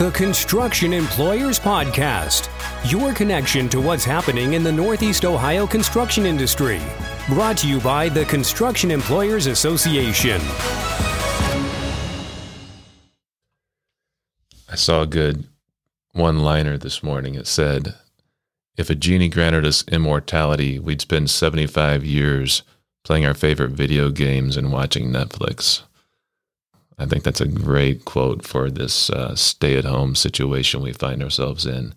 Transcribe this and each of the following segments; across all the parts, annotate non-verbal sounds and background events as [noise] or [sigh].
the Construction Employers Podcast, your connection to what's happening in the Northeast Ohio construction industry. Brought to you by the Construction Employers Association. I saw a good one liner this morning. It said, If a genie granted us immortality, we'd spend 75 years playing our favorite video games and watching Netflix. I think that's a great quote for this uh, stay at home situation we find ourselves in.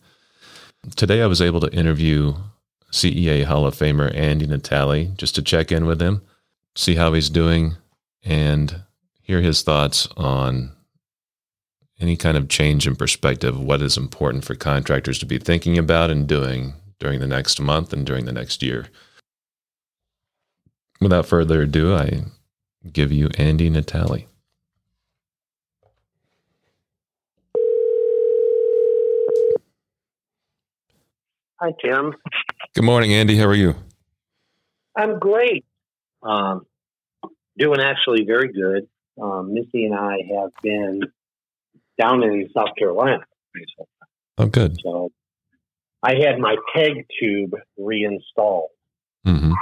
Today, I was able to interview CEA Hall of Famer Andy Natale just to check in with him, see how he's doing, and hear his thoughts on any kind of change in perspective, what is important for contractors to be thinking about and doing during the next month and during the next year. Without further ado, I give you Andy Natale. Hi, Tim. Good morning, Andy. How are you? I'm great. Um, doing actually very good. Um, Missy and I have been down in South Carolina. Oh, good. So I had my peg tube reinstalled. Mm-hmm.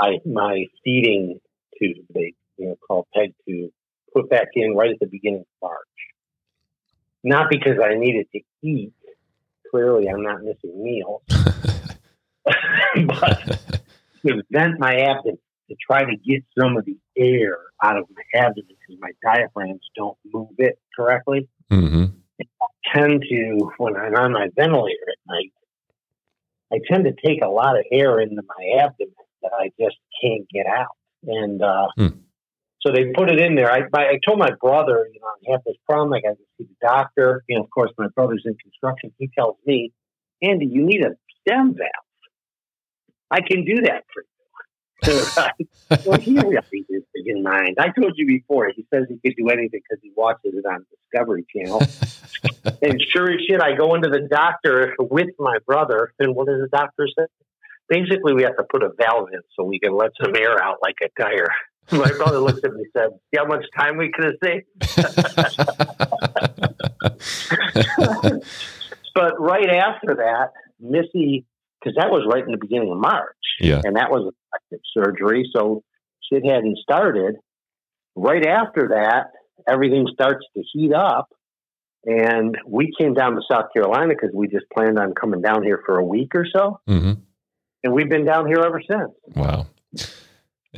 I my feeding tube, they you know called peg tube, put back in right at the beginning of March. Not because I needed to eat. Clearly, I'm not missing meals, [laughs] [laughs] but to vent my abdomen to try to get some of the air out of my abdomen because my diaphragms don't move it correctly. Mm-hmm. I tend to, when I'm on my ventilator at night, I tend to take a lot of air into my abdomen that I just can't get out. And uh, Hmm. So they put it in there. I, my, I told my brother, you know, I have this problem. I got to see the doctor. You know, of course, my brother's in construction. He tells me, Andy, you need a stem valve. I can do that for you. [laughs] well, he really did in mind. I told you before. He says he could do anything because he watches it on Discovery Channel. [laughs] and sure as shit, I go into the doctor with my brother, and what does the doctor say? Basically, we have to put a valve in so we can let some air out like a tire. My brother looked at me and said, "See how much time we could have saved." [laughs] but right after that, Missy, because that was right in the beginning of March yeah. and that was elective surgery. So shit hadn't started. Right after that, everything starts to heat up. And we came down to South Carolina because we just planned on coming down here for a week or so. Mm-hmm. And we've been down here ever since. Wow.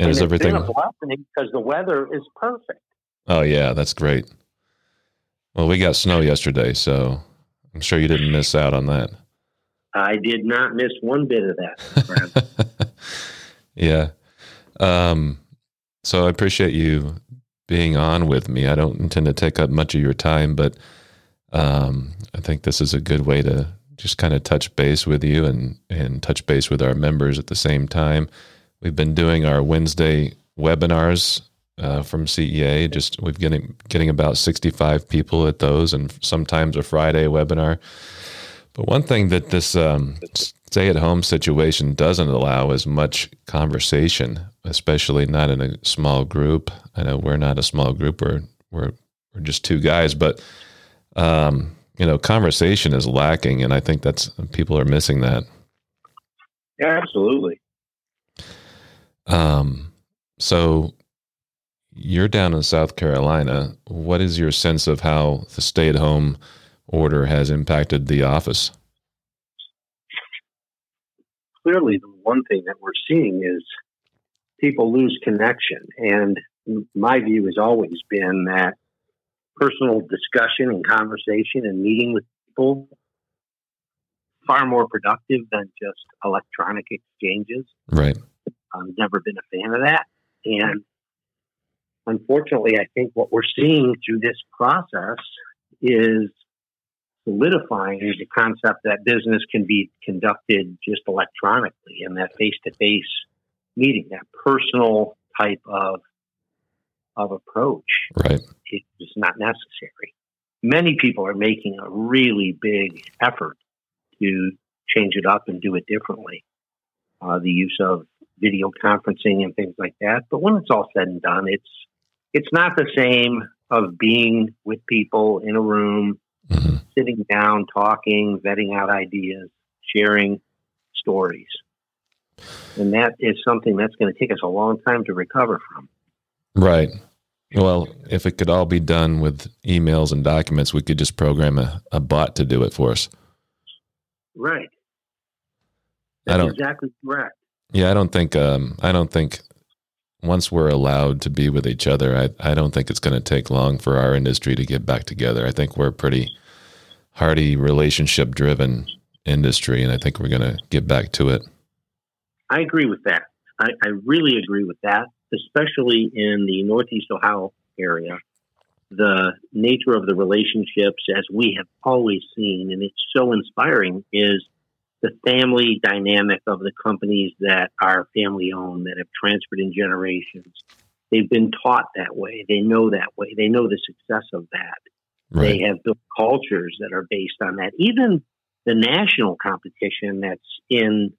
And, And is it's everything? been a blessing because the weather is perfect. Oh, yeah, that's great. Well, we got snow yesterday, so I'm sure you didn't miss out on that. I did not miss one bit of that. [laughs] yeah. Um, so I appreciate you being on with me. I don't intend to take up much of your time, but um, I think this is a good way to just kind of touch base with you and, and touch base with our members at the same time. We've been doing our Wednesday webinars uh, from CEA. Just we've getting getting about sixty five people at those, and sometimes a Friday webinar. But one thing that this um, stay at home situation doesn't allow is much conversation, especially not in a small group. I know we're not a small group; we're we're we're just two guys, but um, you know, conversation is lacking, and I think that's people are missing that. yeah, absolutely. Um, so you're down in South Carolina. What is your sense of how the stay at home order has impacted the office? clearly the one thing that we're seeing is people lose connection. And my view has always been that personal discussion and conversation and meeting with people far more productive than just electronic exchanges. Right. I've never been a fan of that. And unfortunately, I think what we're seeing through this process is solidifying the concept that business can be conducted just electronically and that face to face meeting, that personal type of of approach Right. is not necessary. Many people are making a really big effort to change it up and do it differently. Uh, the use of video conferencing and things like that. But when it's all said and done, it's it's not the same of being with people in a room, hmm sitting down, talking, vetting out ideas, sharing stories. And that is something that's going to take us a long time to recover from. Right. Well, if it could all be done with emails and documents, we could just program a, a bot to do it for us. Right. That's I don't, exactly correct. Yeah, I don't think um, I don't think once we're allowed to be with each other, I, I don't think it's going to take long for our industry to get back together. I think we're a pretty hearty, relationship driven industry, and I think we're going to get back to it. I agree with that. I, I really agree with that, especially in the Northeast Ohio area. The nature of the relationships, as we have always seen, and it's so inspiring, is the family dynamic of the companies that are family owned, that have transferred in generations. They've been taught that way. They know that way. They know the success of that. Right. They have built cultures that are based on that. Even the national competition that's in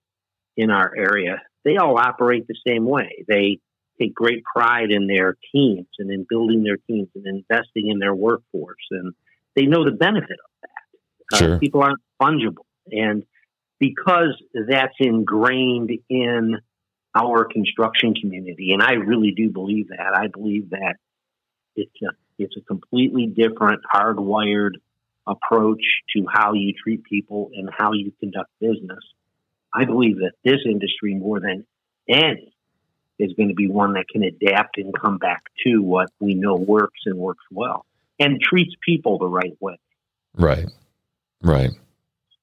in our area, they all operate the same way. They take great pride in their teams and in building their teams and investing in their workforce, and they know the benefit of that. Uh, sure. Uh, people aren't fungible, and because that's ingrained in our construction community. And I really do believe that. I believe that it's a, it's a completely different, hardwired approach to how you treat people and how you conduct business. I believe that this industry, more than any, is going to be one that can adapt and come back to what we know works and works well and treats people the right way. Right. Right.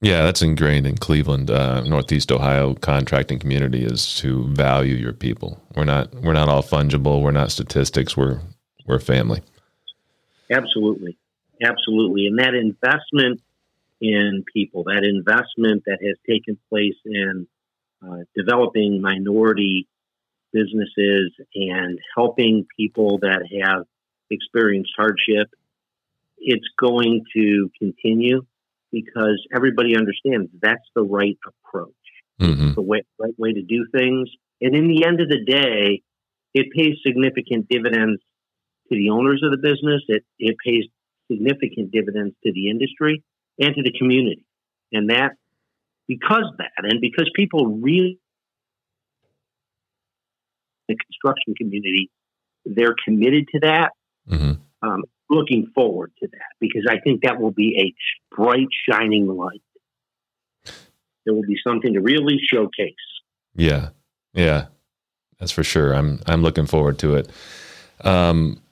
Yeah, that's ingrained in Cleveland, uh, Northeast Ohio contracting community is to value your people. We're not we're not all fungible. We're not statistics. We're we're family. Absolutely, absolutely, and that investment in people, that investment that has taken place in uh, developing minority businesses and helping people that have experienced hardship, it's going to continue because everybody understands that's the right approach, mm-hmm. the way, right way to do things. And in the end of the day, it pays significant dividends to the owners of the business. It, it pays significant dividends to the industry and to the community. And that, because that, and because people really, the construction community, they're committed to that. Mm-hmm. Um, looking forward to that because I think that will be a bright, shining light. There will be something to really showcase. Yeah, yeah, that's for sure. I'm I'm looking forward to it. Um,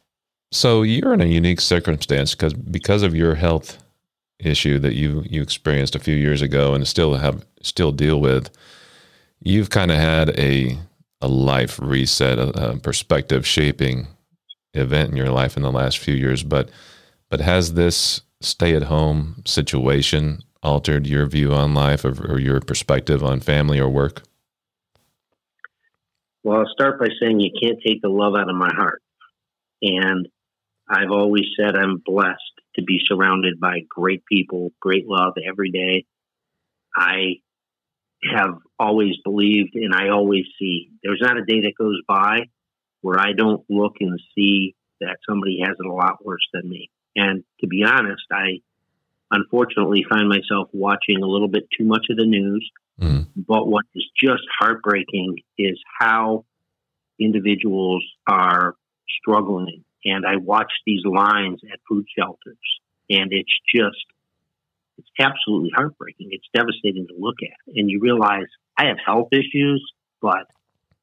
so you're in a unique circumstance because because of your health issue that you you experienced a few years ago and still have still deal with. You've kind of had a a life reset, a, a perspective shaping event in your life in the last few years, but but has this stay at home situation altered your view on life or, or, your perspective on family or work? Well, I'll start by saying you can't take the love out of my heart. And I've always said I'm blessed to be surrounded by great people, great love every day. I have always believed and I always see there's not a day that goes by where I don't look and see that somebody has it a lot worse than me. And to be honest, I unfortunately find myself watching a little bit too much of the news. Mm. But what is just heartbreaking is how individuals are struggling. And I watch these lines at food shelters, and it's just, it's absolutely heartbreaking. It's devastating to look at. And you realize I have health issues, but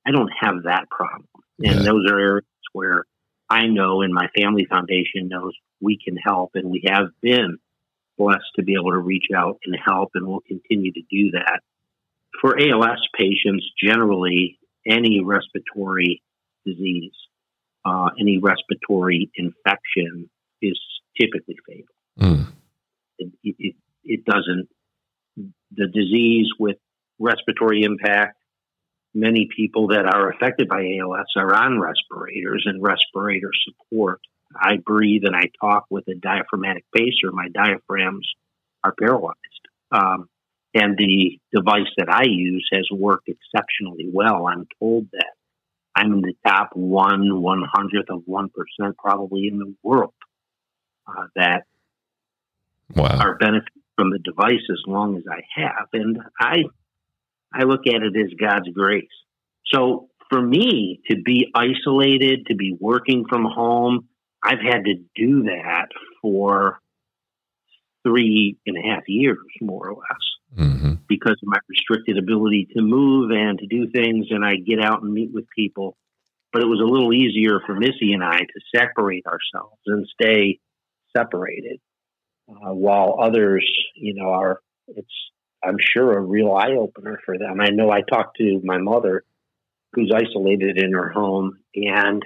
I don't have that problem. And yeah. those are areas where I know and my family foundation knows we can help and we have been blessed to be able to reach out and help and we'll continue to do that. For ALS patients, generally, any respiratory disease, uh, any respiratory infection is typically fatal. Mm. It, it, it doesn't, the disease with respiratory impact many people that are affected by ALS are on respirators and respirator support. I breathe and I talk with a diaphragmatic pacer. My diaphragms are paralyzed. Um, and the device that I use has worked exceptionally well. I'm told that I'm in the top one one hundredth of one percent probably in the world uh, that wow. or benefit from the device as long as I have. And I, I look at it as God's grace. So for me to be isolated, to be working from home, I've had to do that for three and a half years, more or less, mm-hmm. because of my restricted ability to move and to do things. And I get out and meet with people. But it was a little easier for Missy and I to separate ourselves and stay separated, uh, while others, you know, are, it's, I'm sure, a real eye opener for them. I know I talked to my mother, who's isolated in her home, and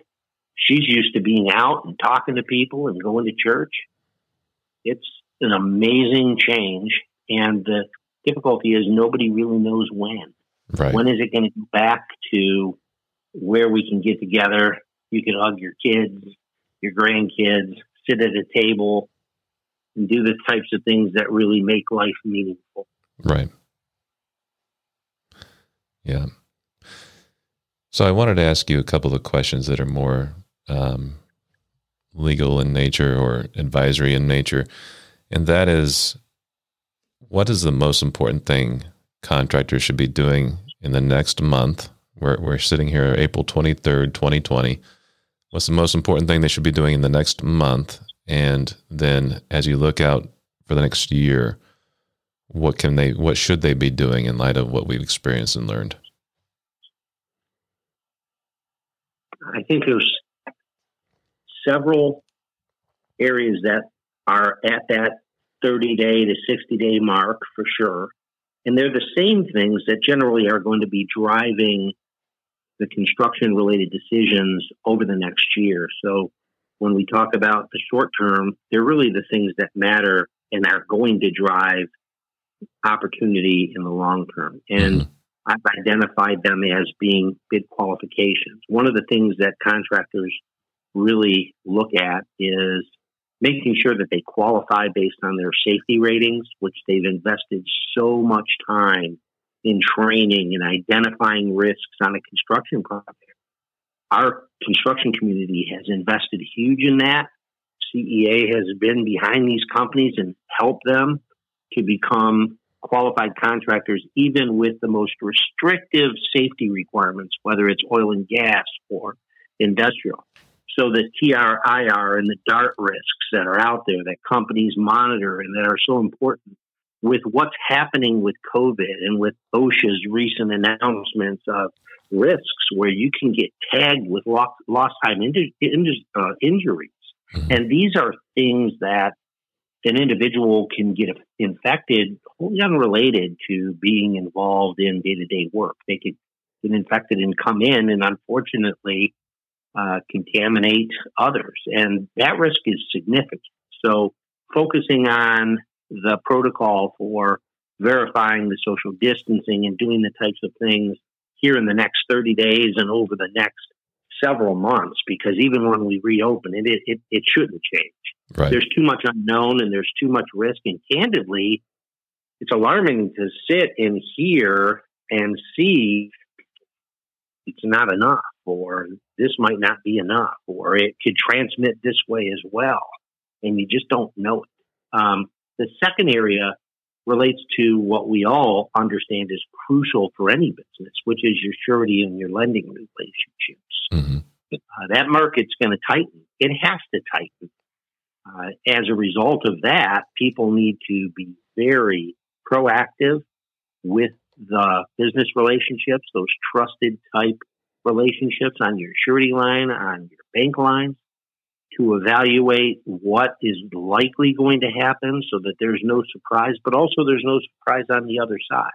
she's used to being out and talking to people and going to church. It's an amazing change. And the difficulty is nobody really knows when. Right. When is it going to go back to where we can get together? You can hug your kids, your grandkids, sit at a table, and do the types of things that really make life meaningful. Right. Yeah. So I wanted to ask you a couple of questions that are more um, legal in nature or advisory in nature. And that is what is the most important thing contractors should be doing in the next month? We're, we're sitting here April 23rd, 2020. What's the most important thing they should be doing in the next month? And then as you look out for the next year, what can they what should they be doing in light of what we've experienced and learned? I think there's several areas that are at that 30 day to 60 day mark for sure. And they're the same things that generally are going to be driving the construction related decisions over the next year. So when we talk about the short term, they're really the things that matter and are going to drive opportunity in the long term. And mm-hmm. I've identified them as being bid qualifications. One of the things that contractors really look at is making sure that they qualify based on their safety ratings, which they've invested so much time in training and identifying risks on a construction project. Our construction community has invested huge in that. CEA has been behind these companies and helped them to become qualified contractors, even with the most restrictive safety requirements, whether it's oil and gas or industrial. So the TRIR and the DART risks that are out there that companies monitor and that are so important with what's happening with COVID and with OSHA's recent announcements of risks where you can get tagged with lost, lost time inju- inju- uh, injuries. Mm-hmm. And these are things that an individual can get infected wholly unrelated to being involved in day to day work. They could get infected and come in, and unfortunately, uh, contaminate others. And that risk is significant. So, focusing on the protocol for verifying the social distancing and doing the types of things here in the next 30 days and over the next several months, because even when we reopen it, it, it, it shouldn't change. Right. There's too much unknown and there's too much risk. And candidly, it's alarming to sit and hear and see it's not enough, or this might not be enough, or it could transmit this way as well. And you just don't know it. Um, the second area relates to what we all understand is crucial for any business, which is your surety and your lending relationships. Mm-hmm. Uh, that market's going to tighten. It has to tighten. Uh, as a result of that, people need to be very proactive with the business relationships, those trusted type relationships on your surety line, on your bank lines, to evaluate what is likely going to happen so that there's no surprise, but also there's no surprise on the other side.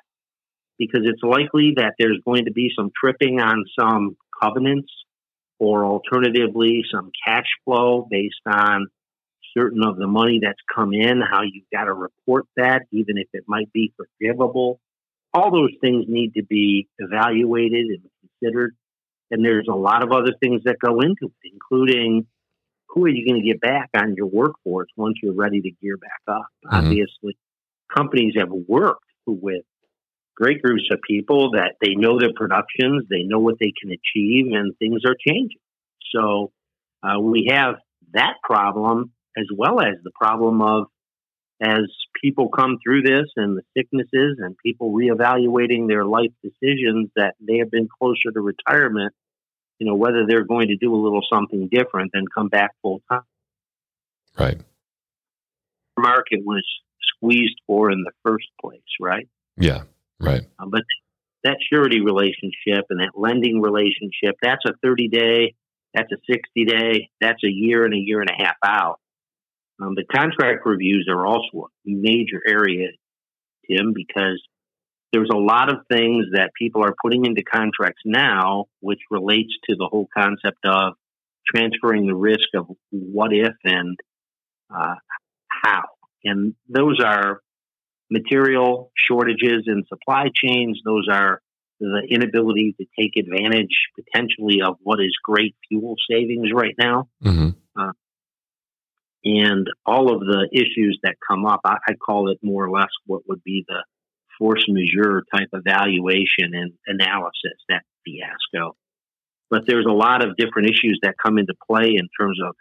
Because it's likely that there's going to be some tripping on some covenants or alternatively some cash flow based on certain of the money that's come in, how you've got to report that, even if it might be forgivable. All those things need to be evaluated and considered. And there's a lot of other things that go into it, including who are you going to get back on your workforce once you're ready to gear back up? Mm-hmm. Obviously, companies have worked with great groups of people that they know their productions, they know what they can achieve, and things are changing. So uh, we have that problem as well as the problem of as people come through this and the sicknesses and people reevaluating their life decisions that they have been closer to retirement, you know, whether they're going to do a little something different than come back full time. Right. The market was squeezed for in the first place, right? Yeah, right. Uh, but that surety relationship and that lending relationship, that's a 30 day, that's a 60 day, that's a year and a year and a half out. Um, the contract reviews are also a major area, Tim, because there's a lot of things that people are putting into contracts now, which relates to the whole concept of transferring the risk of what if and uh, how. And those are material shortages in supply chains. Those are the inability to take advantage potentially of what is great fuel savings right now. Mm-hmm. Uh, and all of the issues that come up, I, I, call it more or less what would be the force majeure type evaluation and analysis, that fiasco. But there's a lot of different issues that come into play in terms of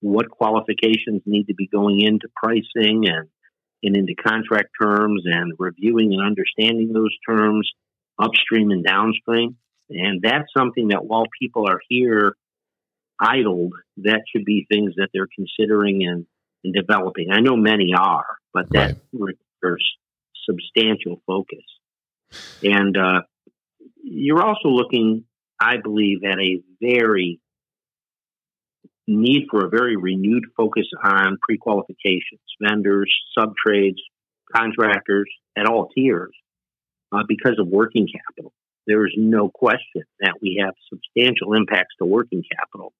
what qualifications need to be going into pricing and, and into contract terms and reviewing and understanding those terms upstream and downstream. And that's something that while people are here idled, that should be things that they're considering and, and developing. I know many are, but that right. requires substantial focus. And uh, you're also looking, I believe, at a very need for a very renewed focus on pre qualifications, vendors, sub trades, contractors at all tiers uh, because of working capital. There is no question that we have substantial impacts to working capital,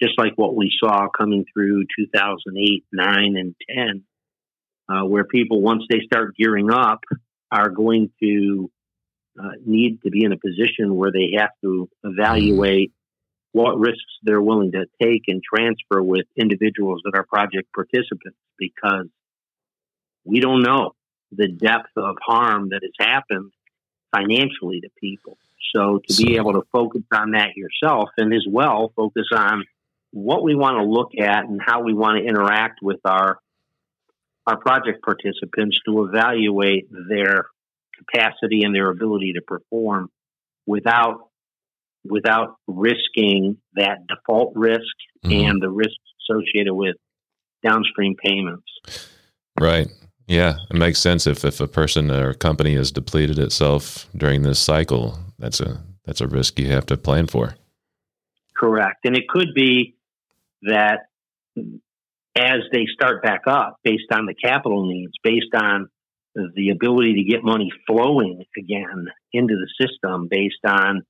just like what we saw coming through 2008, 9, and 10, uh, where people, once they start gearing up, are going to uh, need to be in a position where they have to evaluate what risks they're willing to take and transfer with individuals that are project participants because we don't know the depth of harm that has happened financially to people. So to be able to focus on that yourself and as well focus on what we want to look at and how we want to interact with our our project participants to evaluate their capacity and their ability to perform without without risking that default risk mm-hmm. and the risk associated with downstream payments. Right. Yeah, it makes sense if, if a person or a company has depleted itself during this cycle, that's a that's a risk you have to plan for. Correct. And it could be that as they start back up based on the capital needs, based on the ability to get money flowing again into the system based on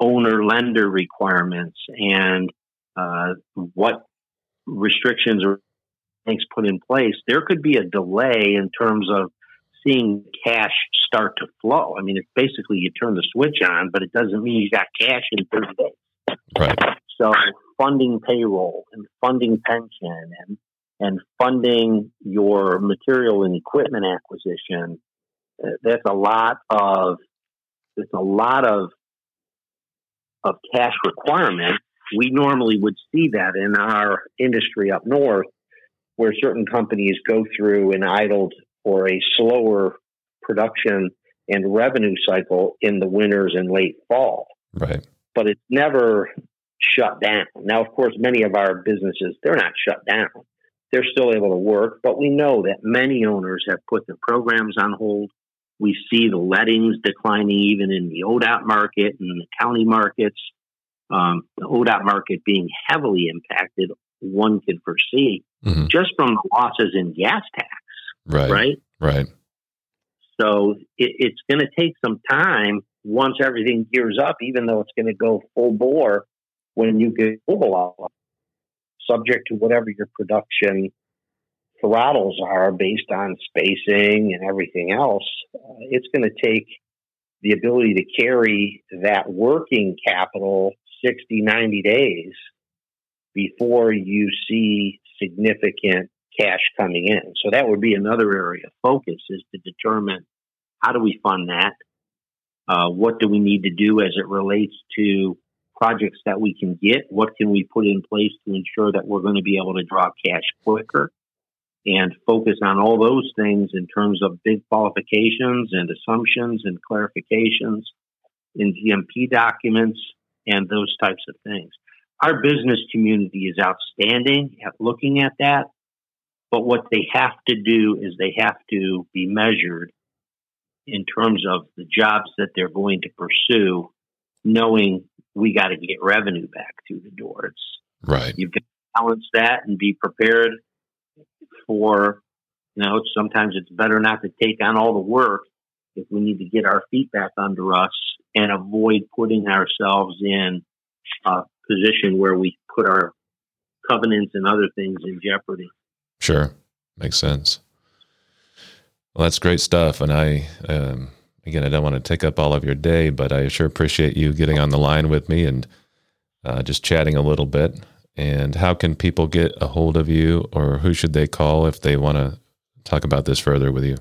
owner lender requirements and uh, what restrictions or things put in place, there could be a delay in terms of seeing cash start to flow. I mean, it's basically you turn the switch on, but it doesn't mean you got cash in 30 days. Right. So funding payroll and funding pension and and funding your material and equipment acquisition, uh, that's a lot of it's a lot of of cash requirement. We normally would see that in our industry up north where certain companies go through and idled for a slower production and revenue cycle in the winters and late fall. Right. But it's never shut down. Now, of course, many of our businesses, they're not shut down. They're still able to work, but we know that many owners have put their programs on hold. We see the lettings declining even in the ODOT market and the county markets. Um, the ODOT market being heavily impacted, one could foresee mm-hmm. just from the losses in gas tax. Right. Right. Right. So it, it's going to take some time once everything gears up, even though it's going to go full bore when you get mobilized, subject to whatever your production throttles are based on spacing and everything else. Uh, it's going to take the ability to carry that working capital 60, 90 days before you see significant cash coming in. So that would be another area of focus is to determine how do we fund that? Uh, what do we need to do as it relates to projects that we can get? What can we put in place to ensure that we're going to be able to draw cash quicker? and focus on all those things in terms of bid qualifications and assumptions and clarifications in GMP documents and those types of things. Our business community is outstanding at looking at that, but what they have to do is they have to be measured in terms of the jobs that they're going to pursue, knowing we got to get revenue back through the door. It's right. You've got to balance that and be prepared for, you know, sometimes it's better not to take on all the work if we need to get our feet back under us and avoid putting ourselves in a position where we put our covenants and other things in jeopardy. Sure. Makes sense. Well, that's great stuff. And I, um, again, I don't want to take up all of your day, but I sure appreciate you getting on the line with me and uh, just chatting a little bit. And how can people get a hold of you, or who should they call if they want to talk about this further with you?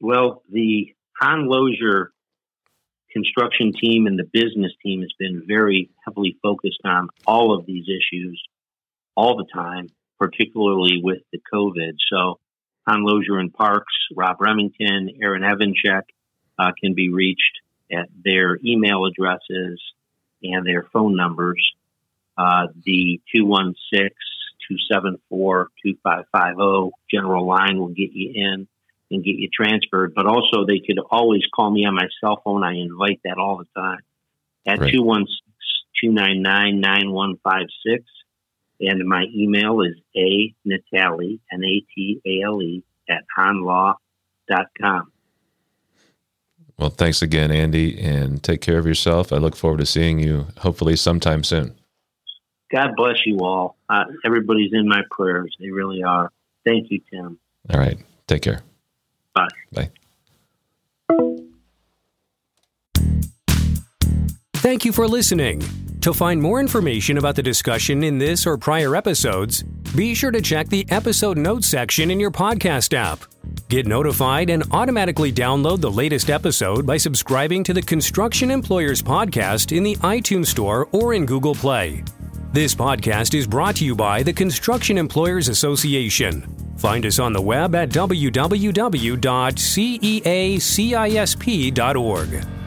Well, the Hahn Loeser construction team and the business team has been very heavily focused on all of these issues all the time, particularly with the COVID. So, Hahn Loeser and Parks, Rob Remington, Aaron Evanchek uh, can be reached at their email addresses and their phone numbers. Uh, the 216 274 2550 general line will get you in and get you transferred. But also, they could always call me on my cell phone. I invite that all the time at 216 299 9156. And my email is a natale, N A T A L E, at hahnlaw.com. Well, thanks again, Andy, and take care of yourself. I look forward to seeing you hopefully sometime soon. God bless you all. Uh, everybody's in my prayers. They really are. Thank you, Tim. All right. Take care. Bye. Bye. Thank you for listening. To find more information about the discussion in this or prior episodes, be sure to check the episode notes section in your podcast app. Get notified and automatically download the latest episode by subscribing to the Construction Employers Podcast in the iTunes Store or in Google Play. This podcast is brought to you by the Construction Employers Association. Find us on the web at www.ceacisp.org.